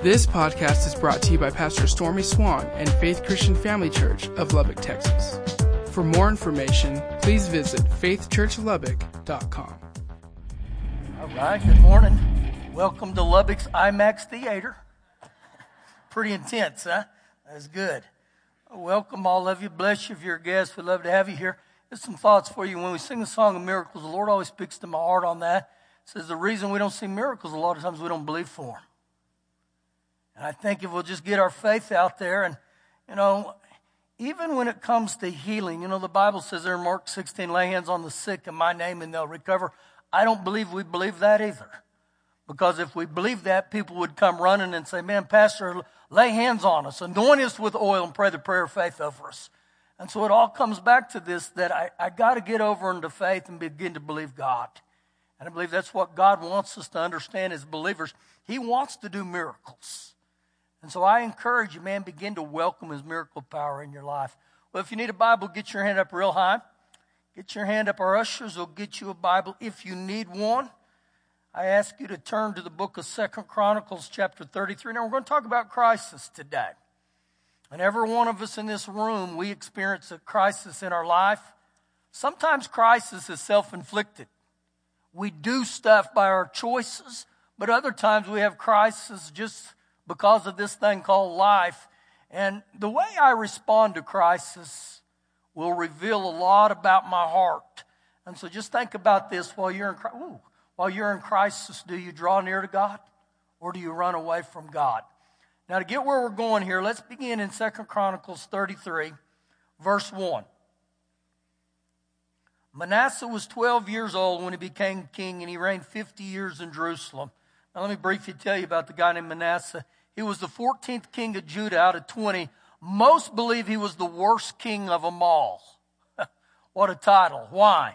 This podcast is brought to you by Pastor Stormy Swann and Faith Christian Family Church of Lubbock, Texas. For more information, please visit faithchurchlubbock.com. All right, good morning. Welcome to Lubbock's IMAX Theater. Pretty intense, huh? That's good. Welcome, all of you. Bless you if you're a guest. We'd love to have you here. There's some thoughts for you. When we sing the song of miracles, the Lord always speaks to my heart on that. Says the reason we don't see miracles a lot of times we don't believe for them. And I think if we'll just get our faith out there and, you know, even when it comes to healing, you know, the Bible says there in Mark 16, lay hands on the sick in my name and they'll recover. I don't believe we believe that either. Because if we believe that, people would come running and say, man, Pastor, lay hands on us, anoint us with oil and pray the prayer of faith over us. And so it all comes back to this that I, I got to get over into faith and begin to believe God. And I believe that's what God wants us to understand as believers. He wants to do miracles. And so I encourage you, man, begin to welcome his miracle power in your life. Well, if you need a Bible, get your hand up real high. Get your hand up. Our ushers will get you a Bible if you need one. I ask you to turn to the book of Second Chronicles, chapter 33. Now, we're going to talk about crisis today. And every one of us in this room, we experience a crisis in our life. Sometimes crisis is self inflicted. We do stuff by our choices, but other times we have crisis just because of this thing called life. And the way I respond to crisis will reveal a lot about my heart. And so just think about this while you're in crisis. While you're in crisis, do you draw near to God or do you run away from God? Now, to get where we're going here, let's begin in Second Chronicles 33, verse 1. Manasseh was 12 years old when he became king, and he reigned 50 years in Jerusalem. Now, let me briefly tell you about the guy named Manasseh. He was the 14th king of Judah out of 20. Most believe he was the worst king of them all. what a title. Why?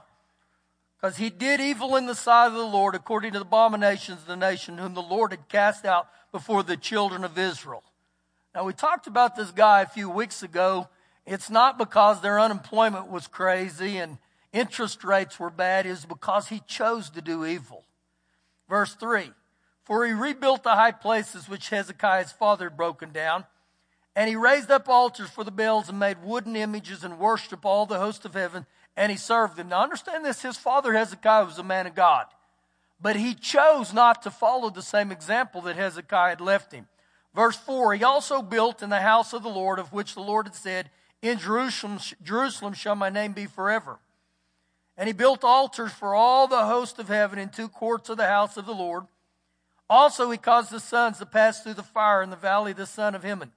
because he did evil in the sight of the Lord according to the abominations of the nation whom the Lord had cast out before the children of Israel. Now we talked about this guy a few weeks ago. It's not because their unemployment was crazy and interest rates were bad. It's because he chose to do evil. Verse three, for he rebuilt the high places which Hezekiah's father had broken down. And he raised up altars for the Baals and made wooden images and worshiped all the host of heaven and he served them. Now understand this, his father Hezekiah was a man of God. But he chose not to follow the same example that Hezekiah had left him. Verse 4, he also built in the house of the Lord, of which the Lord had said, In Jerusalem, Jerusalem shall my name be forever. And he built altars for all the host of heaven in two courts of the house of the Lord. Also, he caused the sons to pass through the fire in the valley of the son of Hinnom.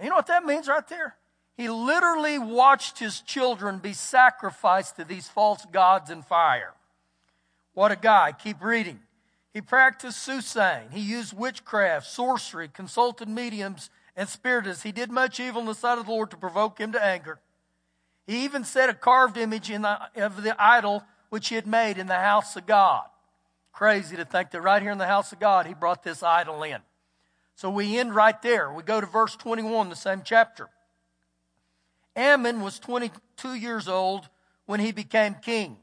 You know what that means right there? He literally watched his children be sacrificed to these false gods in fire. What a guy. Keep reading. He practiced soothsaying. He used witchcraft, sorcery, consulted mediums, and spiritists. He did much evil in the sight of the Lord to provoke him to anger. He even set a carved image the, of the idol which he had made in the house of God. Crazy to think that right here in the house of God, he brought this idol in. So we end right there. We go to verse 21, the same chapter. Amon was 22 years old when he became king.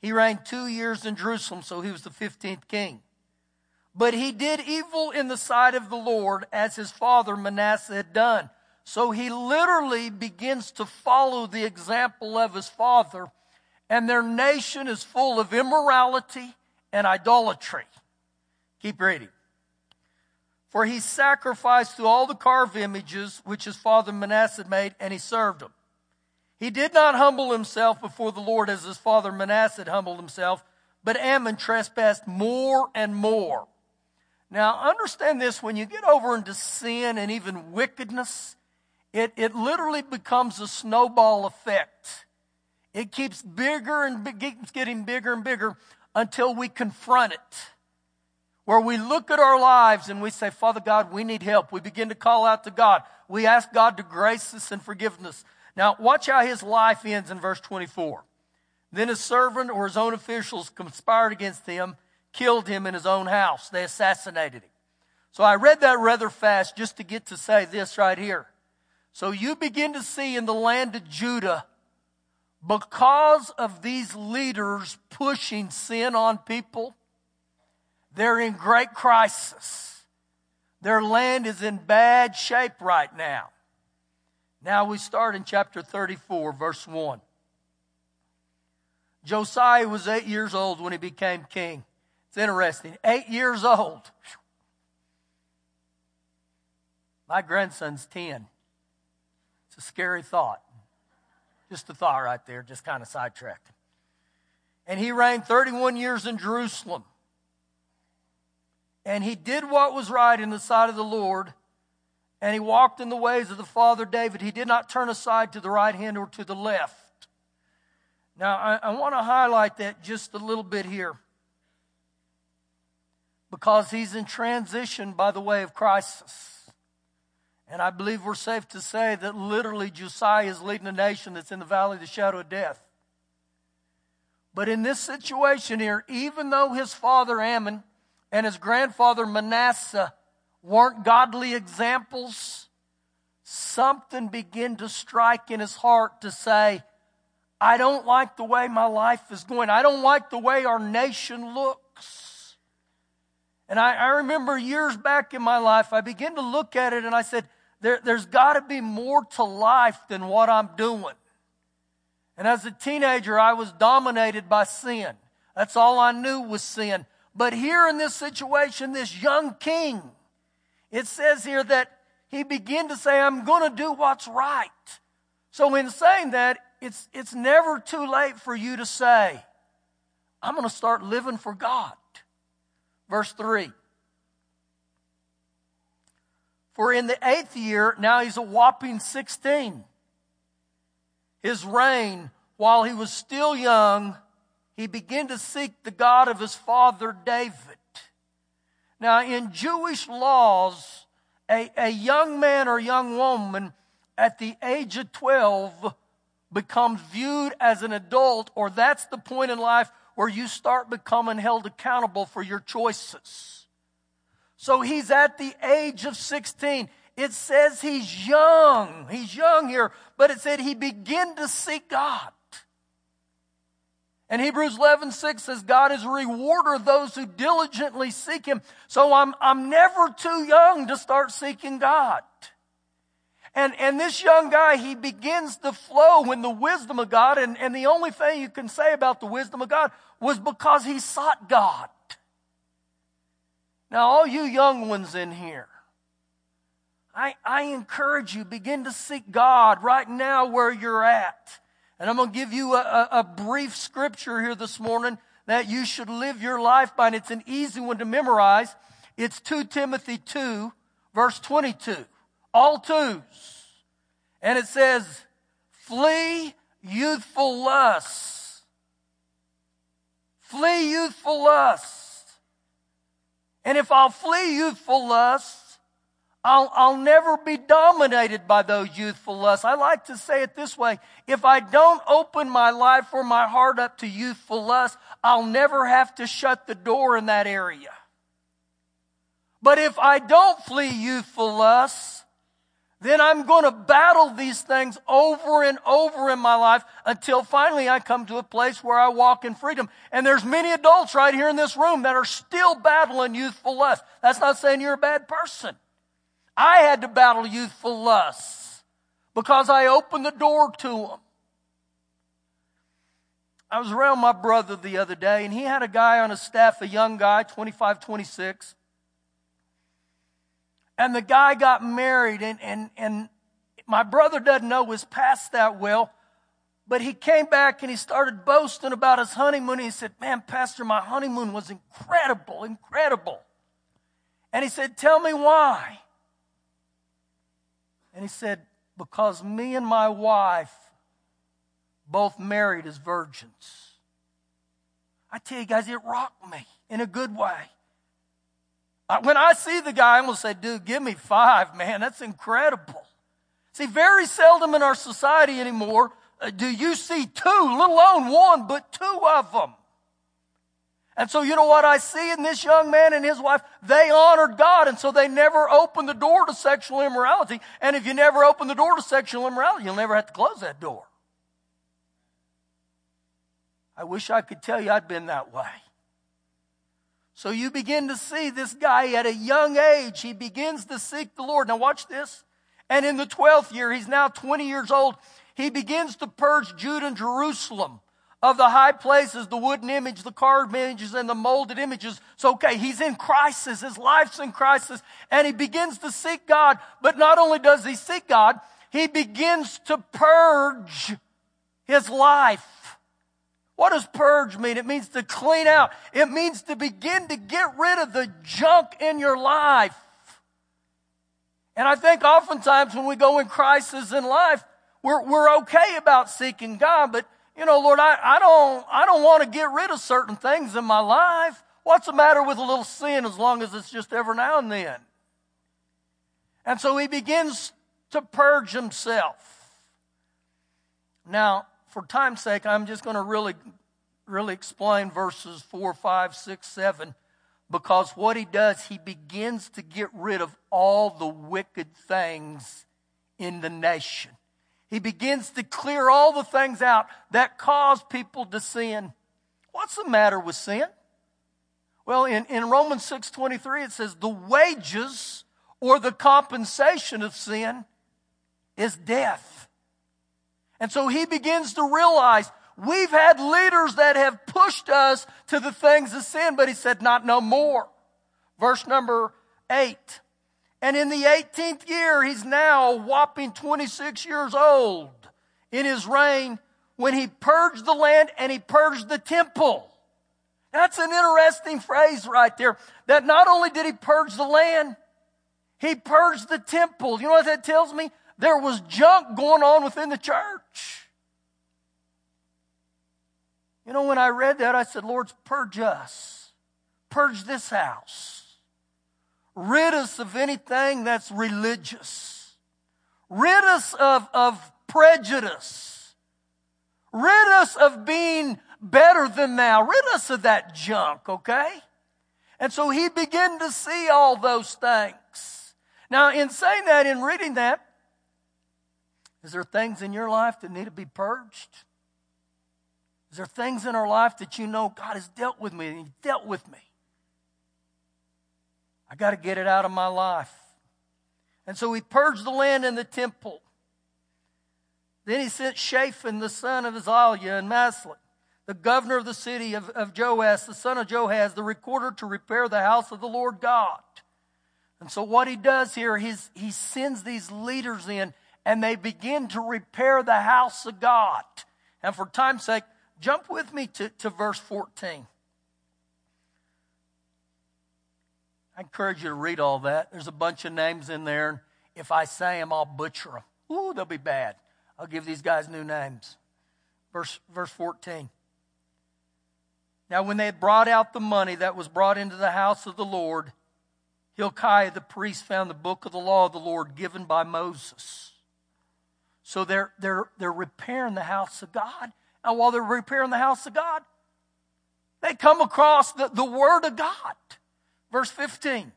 He reigned two years in Jerusalem, so he was the 15th king. But he did evil in the sight of the Lord as his father Manasseh had done. So he literally begins to follow the example of his father, and their nation is full of immorality and idolatry. Keep reading. For he sacrificed to all the carved images which his father Manasseh made, and he served them. He did not humble himself before the Lord as his father Manasseh humbled himself, but Amon trespassed more and more. Now, understand this when you get over into sin and even wickedness, it, it literally becomes a snowball effect. It keeps bigger and keeps getting bigger and bigger until we confront it where we look at our lives and we say, Father God, we need help. We begin to call out to God. We ask God to grace us and forgive us. Now, watch how his life ends in verse 24. Then his servant or his own officials conspired against him, killed him in his own house. They assassinated him. So I read that rather fast just to get to say this right here. So you begin to see in the land of Judah, because of these leaders pushing sin on people, they're in great crisis. Their land is in bad shape right now. Now we start in chapter 34, verse 1. Josiah was eight years old when he became king. It's interesting. Eight years old. My grandson's 10. It's a scary thought. Just a thought right there, just kind of sidetracked. And he reigned 31 years in Jerusalem. And he did what was right in the sight of the Lord, and he walked in the ways of the father David. He did not turn aside to the right hand or to the left. Now, I, I want to highlight that just a little bit here because he's in transition by the way of crisis. And I believe we're safe to say that literally Josiah is leading a nation that's in the valley of the shadow of death. But in this situation here, even though his father Amon and his grandfather Manasseh weren't godly examples, something began to strike in his heart to say, I don't like the way my life is going. I don't like the way our nation looks. And I, I remember years back in my life, I began to look at it and I said, there, there's got to be more to life than what I'm doing. And as a teenager, I was dominated by sin. That's all I knew was sin. But here in this situation, this young king, it says here that he began to say, I'm going to do what's right. So in saying that, it's, it's never too late for you to say, I'm going to start living for God. Verse 3. For in the eighth year, now he's a whopping 16. His reign, while he was still young, he began to seek the God of his father David. Now, in Jewish laws, a, a young man or young woman at the age of 12 becomes viewed as an adult, or that's the point in life where you start becoming held accountable for your choices. So he's at the age of 16. It says he's young. He's young here, but it said he began to seek God. And Hebrews 11, 6 says, God is a rewarder of those who diligently seek Him. So I'm, I'm never too young to start seeking God. And, and this young guy, he begins to flow in the wisdom of God. And, and the only thing you can say about the wisdom of God was because he sought God. Now, all you young ones in here, I, I encourage you, begin to seek God right now where you're at. And I'm going to give you a, a, a brief scripture here this morning that you should live your life by, and it's an easy one to memorize. It's 2 Timothy 2, verse 22 all twos. And it says, flee youthful lusts. Flee youthful lusts. And if I'll flee youthful lusts, I'll, I'll never be dominated by those youthful lusts. I like to say it this way. If I don't open my life or my heart up to youthful lust, I'll never have to shut the door in that area. But if I don't flee youthful lusts, then I'm going to battle these things over and over in my life until finally I come to a place where I walk in freedom. And there's many adults right here in this room that are still battling youthful lust. That's not saying you're a bad person. I had to battle youthful lusts because I opened the door to them. I was around my brother the other day and he had a guy on his staff, a young guy, 25, 26 and the guy got married and, and, and my brother doesn't know his past that well, but he came back and he started boasting about his honeymoon. He said, man, pastor, my honeymoon was incredible, incredible. And he said, tell me why. And he said, because me and my wife both married as virgins. I tell you guys, it rocked me in a good way. When I see the guy, I'm going to say, dude, give me five, man. That's incredible. See, very seldom in our society anymore uh, do you see two, let alone one, but two of them. And so, you know what I see in this young man and his wife? They honored God, and so they never opened the door to sexual immorality. And if you never open the door to sexual immorality, you'll never have to close that door. I wish I could tell you I'd been that way. So you begin to see this guy at a young age. He begins to seek the Lord. Now watch this. And in the 12th year, he's now 20 years old. He begins to purge Judah and Jerusalem of the high places, the wooden image, the carved images, and the molded images. So, okay, he's in crisis. His life's in crisis. And he begins to seek God. But not only does he seek God, he begins to purge his life. What does purge mean? It means to clean out. It means to begin to get rid of the junk in your life. And I think oftentimes when we go in crisis in life, we're, we're okay about seeking God, but you know, Lord, I, I don't, I don't want to get rid of certain things in my life. What's the matter with a little sin as long as it's just every now and then? And so he begins to purge himself. Now, for time's sake, I'm just going to really, really explain verses 4, 5, 6, 7, because what he does, he begins to get rid of all the wicked things in the nation. He begins to clear all the things out that cause people to sin. What's the matter with sin? Well, in, in Romans 6.23, it says, the wages or the compensation of sin is death. And so he begins to realize we've had leaders that have pushed us to the things of sin, but he said, not no more. Verse number eight. And in the 18th year, he's now whopping 26 years old in his reign when he purged the land and he purged the temple. That's an interesting phrase right there. That not only did he purge the land, he purged the temple. You know what that tells me? There was junk going on within the church. You know, when I read that, I said, Lord, purge us. Purge this house. Rid us of anything that's religious. Rid us of, of prejudice. Rid us of being better than thou. Rid us of that junk, okay? And so he began to see all those things. Now, in saying that, in reading that, is there things in your life that need to be purged? Is there things in our life that you know God has dealt with me and He dealt with me? I got to get it out of my life. And so he purged the land and the temple. Then he sent Shaphan, the son of Azaliah and Maslik, the governor of the city of, of Joash, the son of Joahaz, the recorder, to repair the house of the Lord God. And so what he does here, he's, he sends these leaders in and they begin to repair the house of God. And for time's sake, jump with me to, to verse 14. I encourage you to read all that. There's a bunch of names in there. If I say them, I'll butcher them. Ooh, they'll be bad. I'll give these guys new names. Verse, verse 14. Now, when they had brought out the money that was brought into the house of the Lord, Hilkiah the priest found the book of the law of the Lord given by Moses. So they're, they're, they're repairing the house of God. And while they're repairing the house of God, they come across the, the Word of God. Verse 15.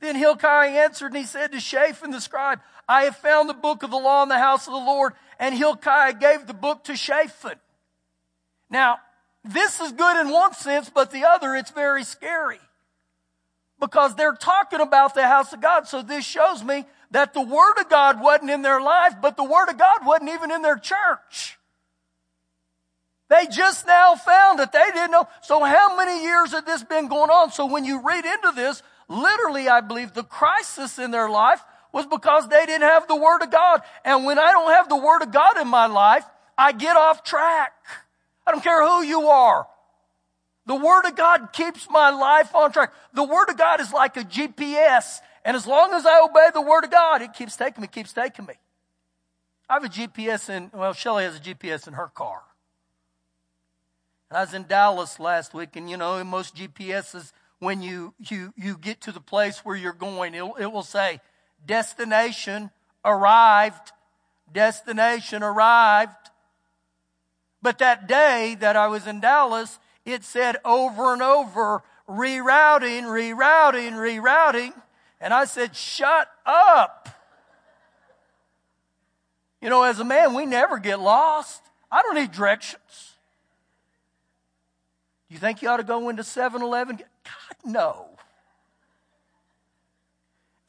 Then Hilkiah answered and he said to Shaphan the scribe, I have found the book of the law in the house of the Lord. And Hilkiah gave the book to Shaphan. Now, this is good in one sense, but the other, it's very scary. Because they're talking about the house of God. So this shows me that the Word of God wasn't in their life, but the Word of God wasn't even in their church. They just now found it. They didn't know. So how many years had this been going on? So when you read into this, literally, I believe the crisis in their life was because they didn't have the Word of God. And when I don't have the Word of God in my life, I get off track. I don't care who you are. The Word of God keeps my life on track. The Word of God is like a GPS. And as long as I obey the Word of God, it keeps taking me, keeps taking me. I have a GPS in, well, Shelly has a GPS in her car. And I was in Dallas last week, and you know, in most GPSs, when you, you, you get to the place where you're going, it, it will say, destination arrived, destination arrived. But that day that I was in Dallas, it said over and over, rerouting, rerouting, rerouting. And I said, shut up. You know, as a man, we never get lost. I don't need directions. You think you ought to go into 7 Eleven? God, No.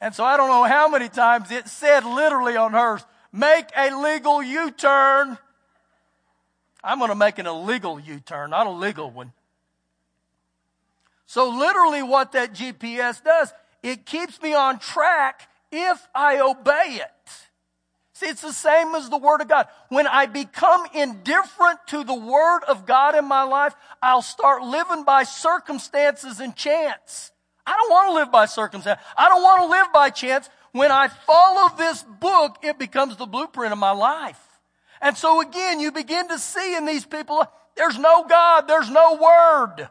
And so I don't know how many times it said literally on hers, make a legal U turn. I'm going to make an illegal U turn, not a legal one. So literally what that GPS does, it keeps me on track if I obey it. See, it's the same as the Word of God. When I become indifferent to the Word of God in my life, I'll start living by circumstances and chance. I don't want to live by circumstance. I don't want to live by chance. When I follow this book, it becomes the blueprint of my life. And so again, you begin to see in these people, there's no God, there's no Word.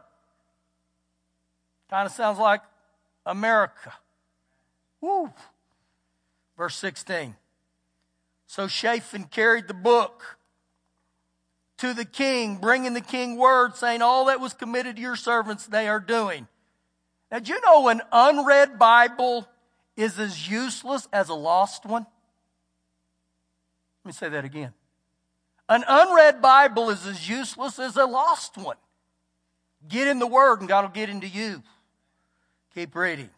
Kind of sounds like America. Woo. Verse 16. So Shaphan carried the book to the king, bringing the king word, saying, All that was committed to your servants, they are doing. Now, do you know an unread Bible is as useless as a lost one? Let me say that again. An unread Bible is as useless as a lost one. Get in the Word and God will get into you. Keep reading.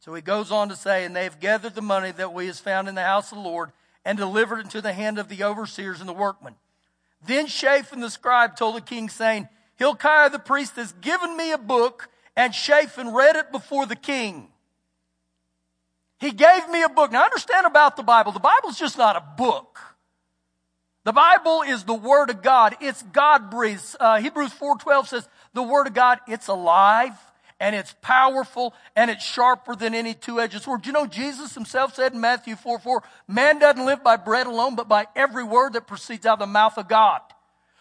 So he goes on to say, And they have gathered the money that we has found in the house of the Lord and delivered into the hand of the overseers and the workmen. Then Shaphan the scribe told the king, saying, Hilkiah the priest has given me a book, and Shaphan read it before the king. He gave me a book. Now understand about the Bible. The Bible is just not a book. The Bible is the Word of God. It's God breathed. Uh, Hebrews 4.12 says, the Word of God, it's alive and it's powerful and it's sharper than any two-edged sword. You know, Jesus himself said in Matthew 4, 4, man doesn't live by bread alone, but by every word that proceeds out of the mouth of God.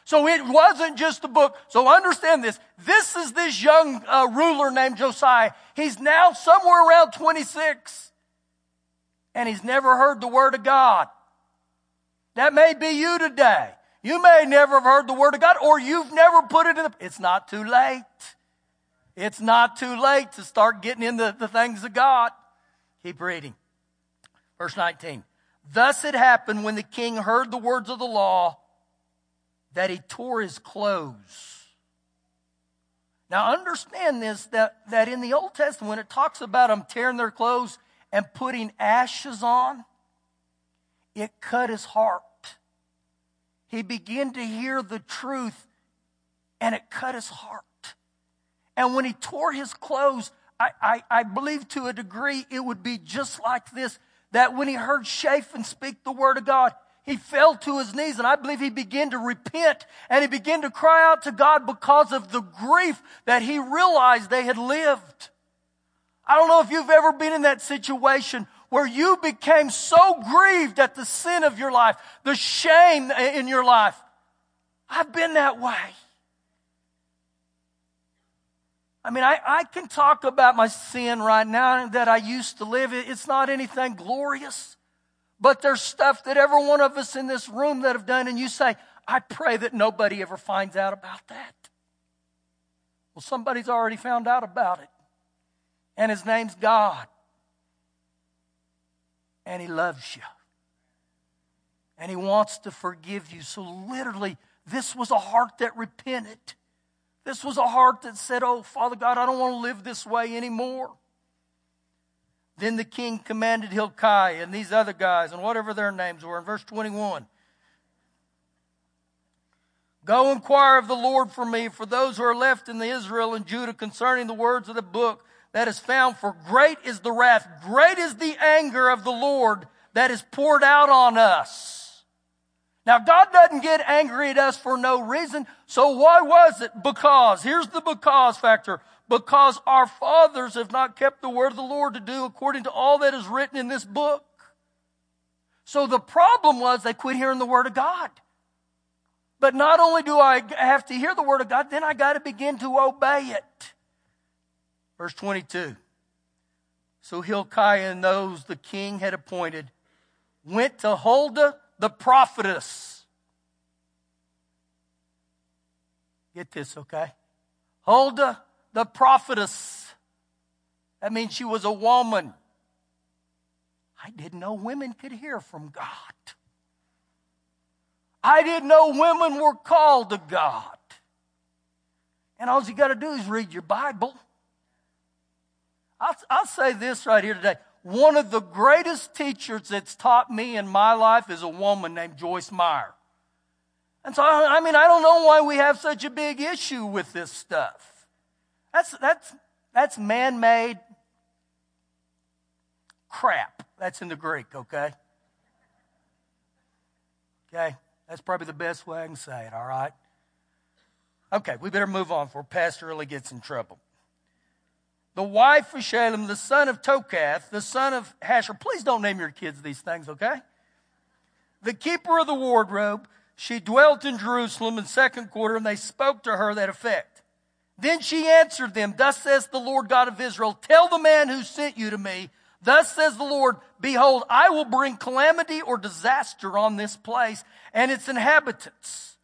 So it wasn't just a book. So understand this. This is this young uh, ruler named Josiah. He's now somewhere around 26 and he's never heard the word of God. That may be you today. You may never have heard the word of God or you've never put it in the, it's not too late. It's not too late to start getting into the things of God. Keep reading. Verse 19. Thus it happened when the king heard the words of the law that he tore his clothes. Now understand this, that, that in the Old Testament, when it talks about them tearing their clothes and putting ashes on, it cut his heart. He began to hear the truth and it cut his heart. And when he tore his clothes, I, I, I, believe to a degree it would be just like this that when he heard Shaphan speak the word of God, he fell to his knees and I believe he began to repent and he began to cry out to God because of the grief that he realized they had lived. I don't know if you've ever been in that situation where you became so grieved at the sin of your life, the shame in your life. I've been that way. I mean, I, I can talk about my sin right now that I used to live. It's not anything glorious. But there's stuff that every one of us in this room that have done, and you say, I pray that nobody ever finds out about that. Well, somebody's already found out about it. And his name's God. And he loves you. And he wants to forgive you. So, literally, this was a heart that repented. This was a heart that said, Oh, Father God, I don't want to live this way anymore. Then the king commanded Hilkiah and these other guys and whatever their names were in verse 21. Go inquire of the Lord for me, for those who are left in the Israel and Judah concerning the words of the book that is found, for great is the wrath, great is the anger of the Lord that is poured out on us. Now, God doesn't get angry at us for no reason. So why was it? Because, here's the because factor. Because our fathers have not kept the word of the Lord to do according to all that is written in this book. So the problem was they quit hearing the word of God. But not only do I have to hear the word of God, then I got to begin to obey it. Verse 22. So Hilkiah and those the king had appointed went to Huldah the prophetess. Get this, okay? Huldah the prophetess. That means she was a woman. I didn't know women could hear from God. I didn't know women were called to God. And all you got to do is read your Bible. I'll, I'll say this right here today. One of the greatest teachers that's taught me in my life is a woman named Joyce Meyer. And so, I mean, I don't know why we have such a big issue with this stuff. That's, that's, that's man made crap. That's in the Greek, okay? Okay? That's probably the best way I can say it, all right? Okay, we better move on before Pastor really gets in trouble. The wife of Shalem, the son of Tokath, the son of Hasher. Please don't name your kids these things, okay? The keeper of the wardrobe, she dwelt in Jerusalem in second quarter, and they spoke to her that effect. Then she answered them, Thus says the Lord God of Israel, Tell the man who sent you to me, Thus says the Lord, Behold, I will bring calamity or disaster on this place and its inhabitants.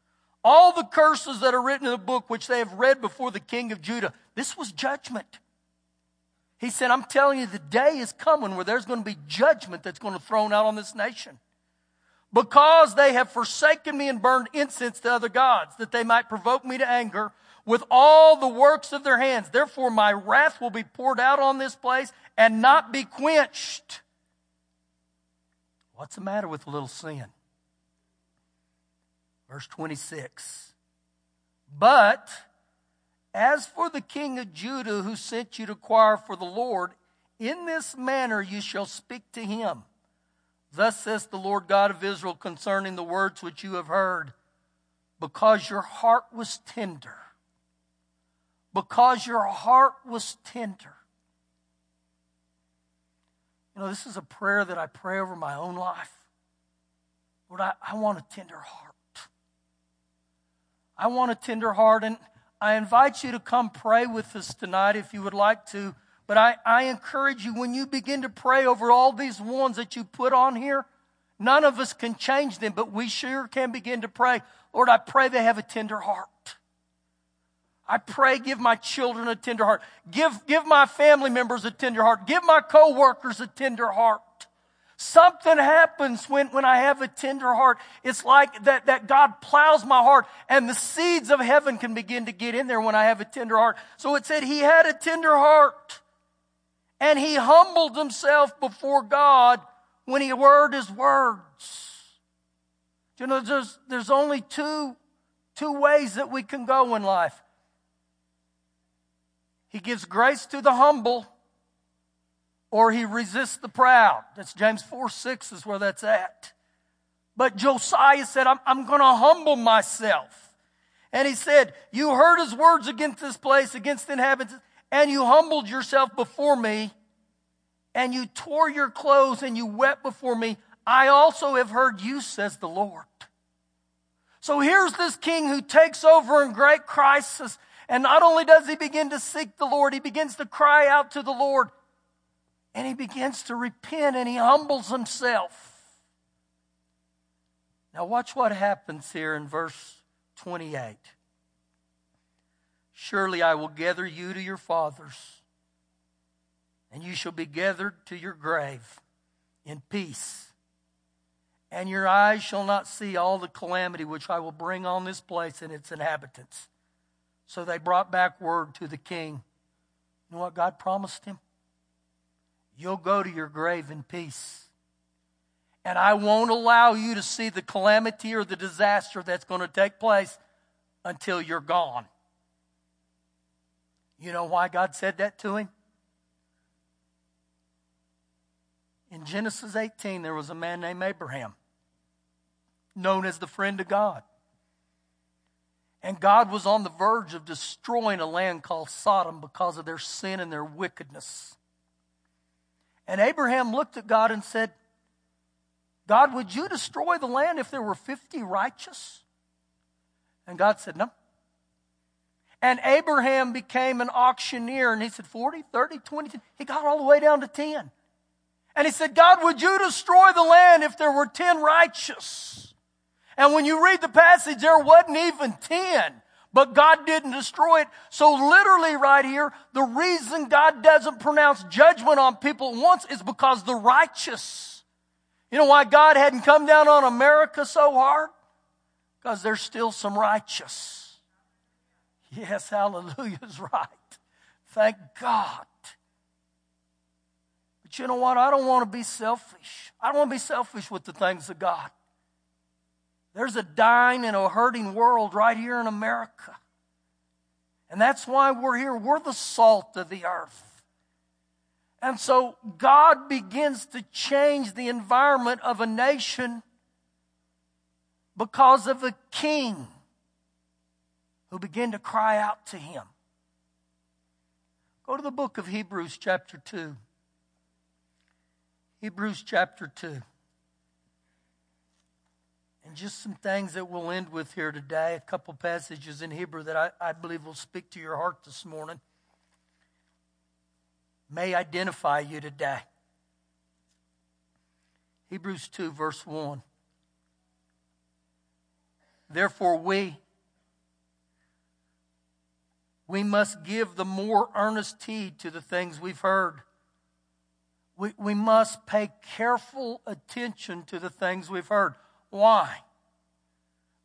All the curses that are written in the book which they have read before the king of Judah, this was judgment. He said, I'm telling you, the day is coming where there's going to be judgment that's going to thrown out on this nation. Because they have forsaken me and burned incense to other gods, that they might provoke me to anger with all the works of their hands. Therefore, my wrath will be poured out on this place and not be quenched. What's the matter with a little sin? Verse 26. But as for the king of Judah who sent you to choir for the Lord, in this manner you shall speak to him. Thus says the Lord God of Israel concerning the words which you have heard, because your heart was tender. Because your heart was tender. You know, this is a prayer that I pray over my own life. Lord, I, I want a tender heart. I want a tender heart, and I invite you to come pray with us tonight if you would like to. But I, I encourage you, when you begin to pray over all these ones that you put on here, none of us can change them, but we sure can begin to pray. Lord, I pray they have a tender heart. I pray, give my children a tender heart. Give, give my family members a tender heart. Give my coworkers a tender heart. Something happens when, when I have a tender heart. It's like that, that God plows my heart and the seeds of heaven can begin to get in there when I have a tender heart. So it said he had a tender heart and he humbled himself before God when he heard his words. Do You know, there's, there's only two, two ways that we can go in life. He gives grace to the humble, or he resists the proud. That's James 4 6 is where that's at. But Josiah said, I'm, I'm going to humble myself. And he said, You heard his words against this place, against the inhabitants, and you humbled yourself before me, and you tore your clothes and you wept before me. I also have heard you, says the Lord. So here's this king who takes over in great crisis and not only does he begin to seek the Lord, he begins to cry out to the Lord. And he begins to repent and he humbles himself. Now, watch what happens here in verse 28. Surely I will gather you to your fathers, and you shall be gathered to your grave in peace. And your eyes shall not see all the calamity which I will bring on this place and its inhabitants. So they brought back word to the king. You know what God promised him? You'll go to your grave in peace. And I won't allow you to see the calamity or the disaster that's going to take place until you're gone. You know why God said that to him? In Genesis 18, there was a man named Abraham, known as the friend of God. And God was on the verge of destroying a land called Sodom because of their sin and their wickedness. And Abraham looked at God and said, God, would you destroy the land if there were 50 righteous? And God said, No. And Abraham became an auctioneer and he said, 40, 30, 20, he got all the way down to 10. And he said, God, would you destroy the land if there were 10 righteous? And when you read the passage, there wasn't even 10, but God didn't destroy it. So literally right here, the reason God doesn't pronounce judgment on people once is because the righteous. You know why God hadn't come down on America so hard? Because there's still some righteous. Yes, hallelujah is right. Thank God. But you know what? I don't want to be selfish. I don't want to be selfish with the things of God. There's a dying and a hurting world right here in America. And that's why we're here. We're the salt of the earth. And so God begins to change the environment of a nation because of a king who began to cry out to him. Go to the book of Hebrews, chapter 2. Hebrews, chapter 2. Just some things that we'll end with here today, a couple passages in Hebrew that I, I believe will speak to your heart this morning, may identify you today. Hebrews 2, verse 1. Therefore, we, we must give the more earnest heed to the things we've heard. We, we must pay careful attention to the things we've heard. Why?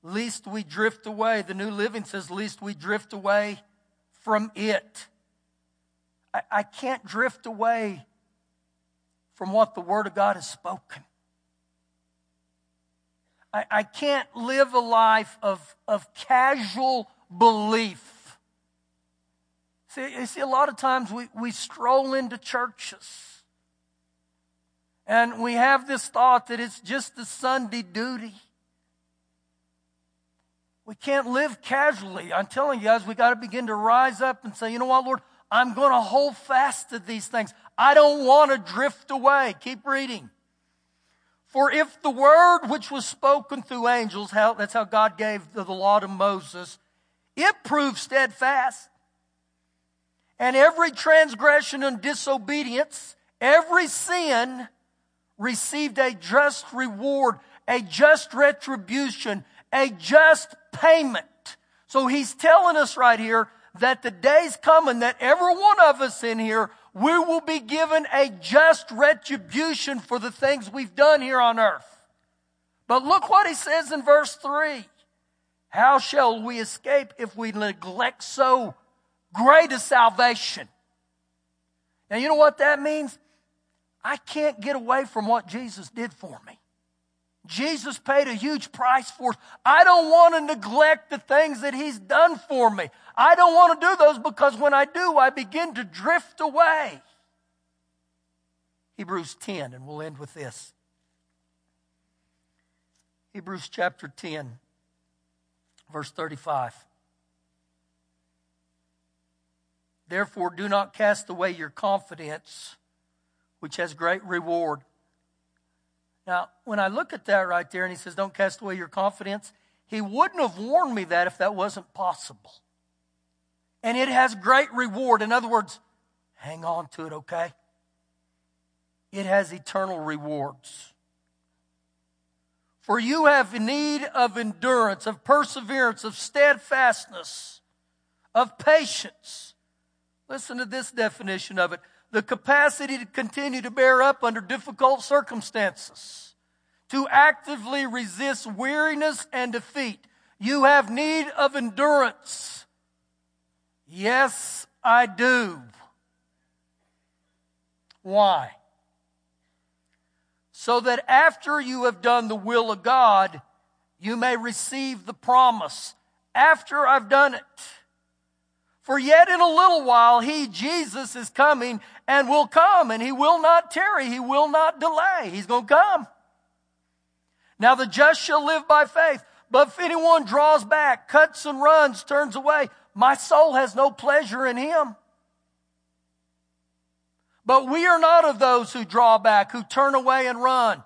Least we drift away. The New Living says, least we drift away from it. I, I can't drift away from what the Word of God has spoken. I, I can't live a life of, of casual belief. See, you see, a lot of times we, we stroll into churches and we have this thought that it's just a Sunday duty. We can't live casually. I'm telling you guys, we got to begin to rise up and say, you know what, Lord, I'm going to hold fast to these things. I don't want to drift away. Keep reading. For if the word which was spoken through angels, how, that's how God gave the, the law to Moses, it proved steadfast. And every transgression and disobedience, every sin received a just reward, a just retribution, a just payment. So he's telling us right here that the day's coming that every one of us in here, we will be given a just retribution for the things we've done here on earth. But look what he says in verse 3. How shall we escape if we neglect so great a salvation? Now, you know what that means? I can't get away from what Jesus did for me. Jesus paid a huge price for us. I don't want to neglect the things that He's done for me. I don't want to do those because when I do, I begin to drift away. Hebrews 10, and we'll end with this. Hebrews chapter 10, verse 35. Therefore, do not cast away your confidence which has great reward. Now, when I look at that right there and he says, Don't cast away your confidence, he wouldn't have warned me that if that wasn't possible. And it has great reward. In other words, hang on to it, okay? It has eternal rewards. For you have need of endurance, of perseverance, of steadfastness, of patience. Listen to this definition of it the capacity to continue to bear up under difficult circumstances, to actively resist weariness and defeat. You have need of endurance. Yes, I do. Why? So that after you have done the will of God, you may receive the promise. After I've done it. For yet in a little while, he, Jesus, is coming and will come and he will not tarry. He will not delay. He's going to come. Now the just shall live by faith. But if anyone draws back, cuts and runs, turns away, my soul has no pleasure in him. But we are not of those who draw back, who turn away and run.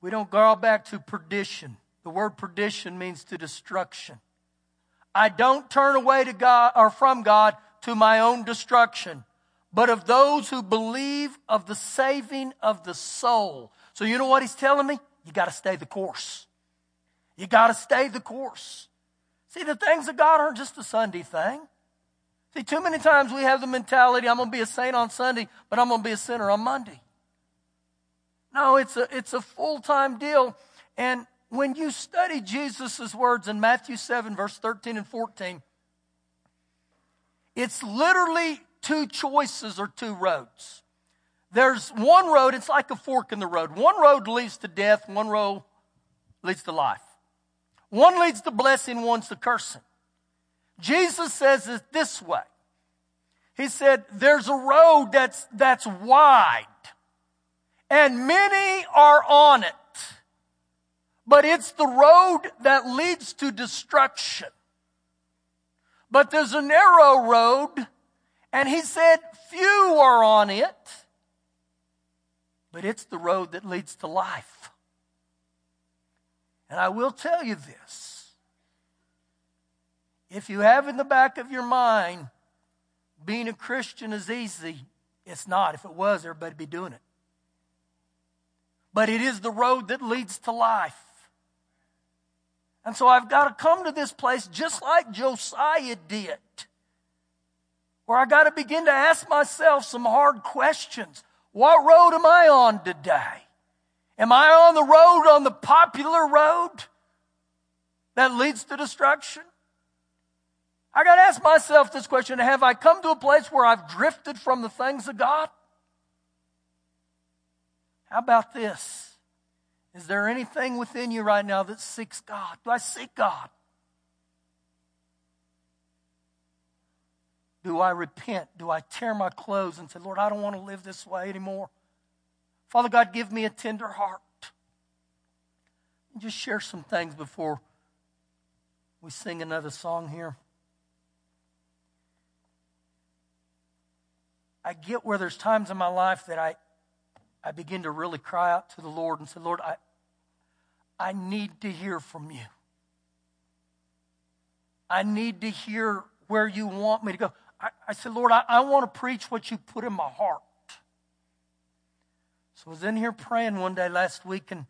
We don't draw back to perdition. The word perdition means to destruction. I don't turn away to God or from God to my own destruction, but of those who believe of the saving of the soul. So you know what he's telling me? You got to stay the course. You got to stay the course. See, the things of God aren't just a Sunday thing. See, too many times we have the mentality, I'm going to be a saint on Sunday, but I'm going to be a sinner on Monday. No, it's a, it's a full-time deal. And when you study Jesus' words in Matthew 7, verse 13 and 14, It's literally two choices or two roads. There's one road, it's like a fork in the road. One road leads to death, one road leads to life. One leads to blessing, one's to cursing. Jesus says it this way. He said, there's a road that's, that's wide and many are on it, but it's the road that leads to destruction. But there's a narrow road and he said, few are on it, but it's the road that leads to life. And I will tell you this. If you have in the back of your mind, being a Christian is easy, it's not. If it was, everybody'd be doing it. But it is the road that leads to life. And so I've got to come to this place just like Josiah did, where I got to begin to ask myself some hard questions. What road am I on today? Am I on the road, on the popular road that leads to destruction? I got to ask myself this question Have I come to a place where I've drifted from the things of God? How about this? Is there anything within you right now that seeks God? Do I seek God? Do I repent? Do I tear my clothes and say, Lord, I don't want to live this way anymore? Father God, give me a tender heart. Just share some things before we sing another song here. I get where there's times in my life that I, I begin to really cry out to the Lord and say, Lord, I, I need to hear from you. I need to hear where you want me to go. I, I said, Lord, I, I want to preach what you put in my heart. So I was in here praying one day last week, and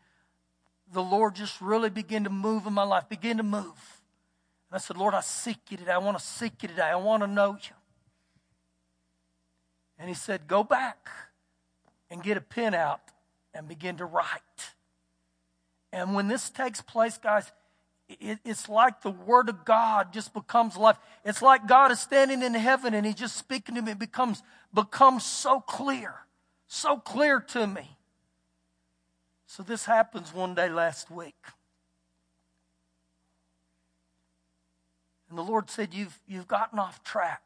the Lord just really began to move in my life, begin to move. And I said, Lord, I seek you today. I want to seek you today. I want to know you. And he said, Go back and get a pen out and begin to write. And when this takes place, guys, it, it's like the Word of God just becomes life. It's like God is standing in heaven and He's just speaking to me. It becomes, becomes so clear so clear to me. So this happens one day last week. And the Lord said, You've, you've gotten off track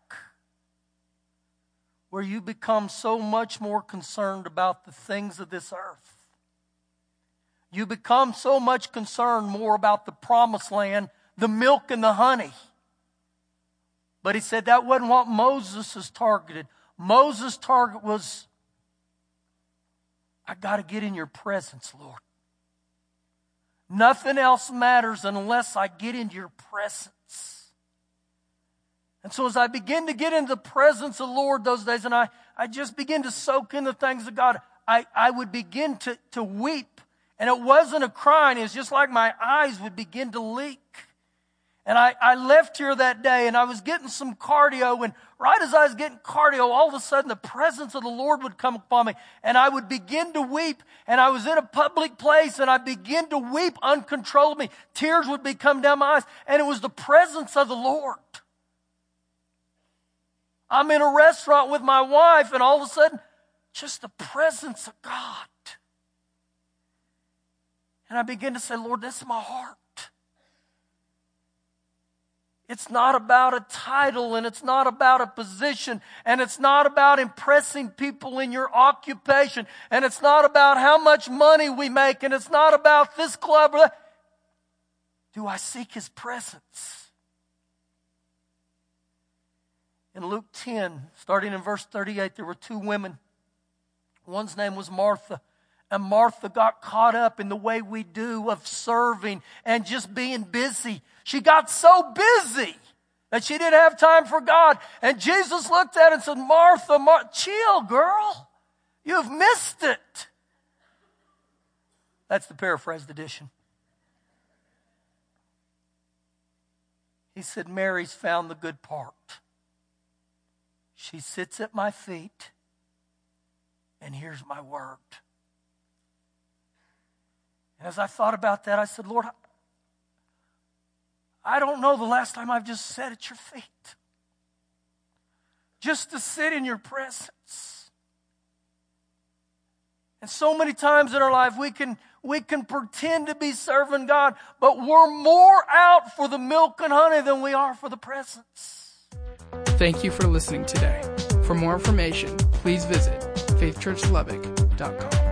where you become so much more concerned about the things of this earth. You become so much concerned more about the promised land, the milk and the honey. But he said that wasn't what Moses has targeted. Moses' target was I got to get in your presence, Lord. Nothing else matters unless I get into your presence. And so as I begin to get into the presence of the Lord those days, and I, I just begin to soak in the things of God, I, I would begin to, to weep. And it wasn't a crying, it's just like my eyes would begin to leak. And I, I left here that day and I was getting some cardio. And right as I was getting cardio, all of a sudden the presence of the Lord would come upon me and I would begin to weep. And I was in a public place and I began to weep uncontrollably. Tears would be coming down my eyes. And it was the presence of the Lord. I'm in a restaurant with my wife and all of a sudden, just the presence of God. And I begin to say, Lord, this is my heart. It's not about a title and it's not about a position and it's not about impressing people in your occupation and it's not about how much money we make and it's not about this club. Do I seek his presence? In Luke 10, starting in verse 38, there were two women. One's name was Martha. And Martha got caught up in the way we do of serving and just being busy. She got so busy that she didn't have time for God. And Jesus looked at her and said, Martha, Martha, chill, girl. You've missed it. That's the paraphrased edition. He said, Mary's found the good part. She sits at my feet and hears my word. And as I thought about that, I said, Lord, I don't know the last time I've just sat at your feet. Just to sit in your presence. And so many times in our life we can we can pretend to be serving God, but we're more out for the milk and honey than we are for the presence. Thank you for listening today. For more information, please visit faithchurchlubbock.com.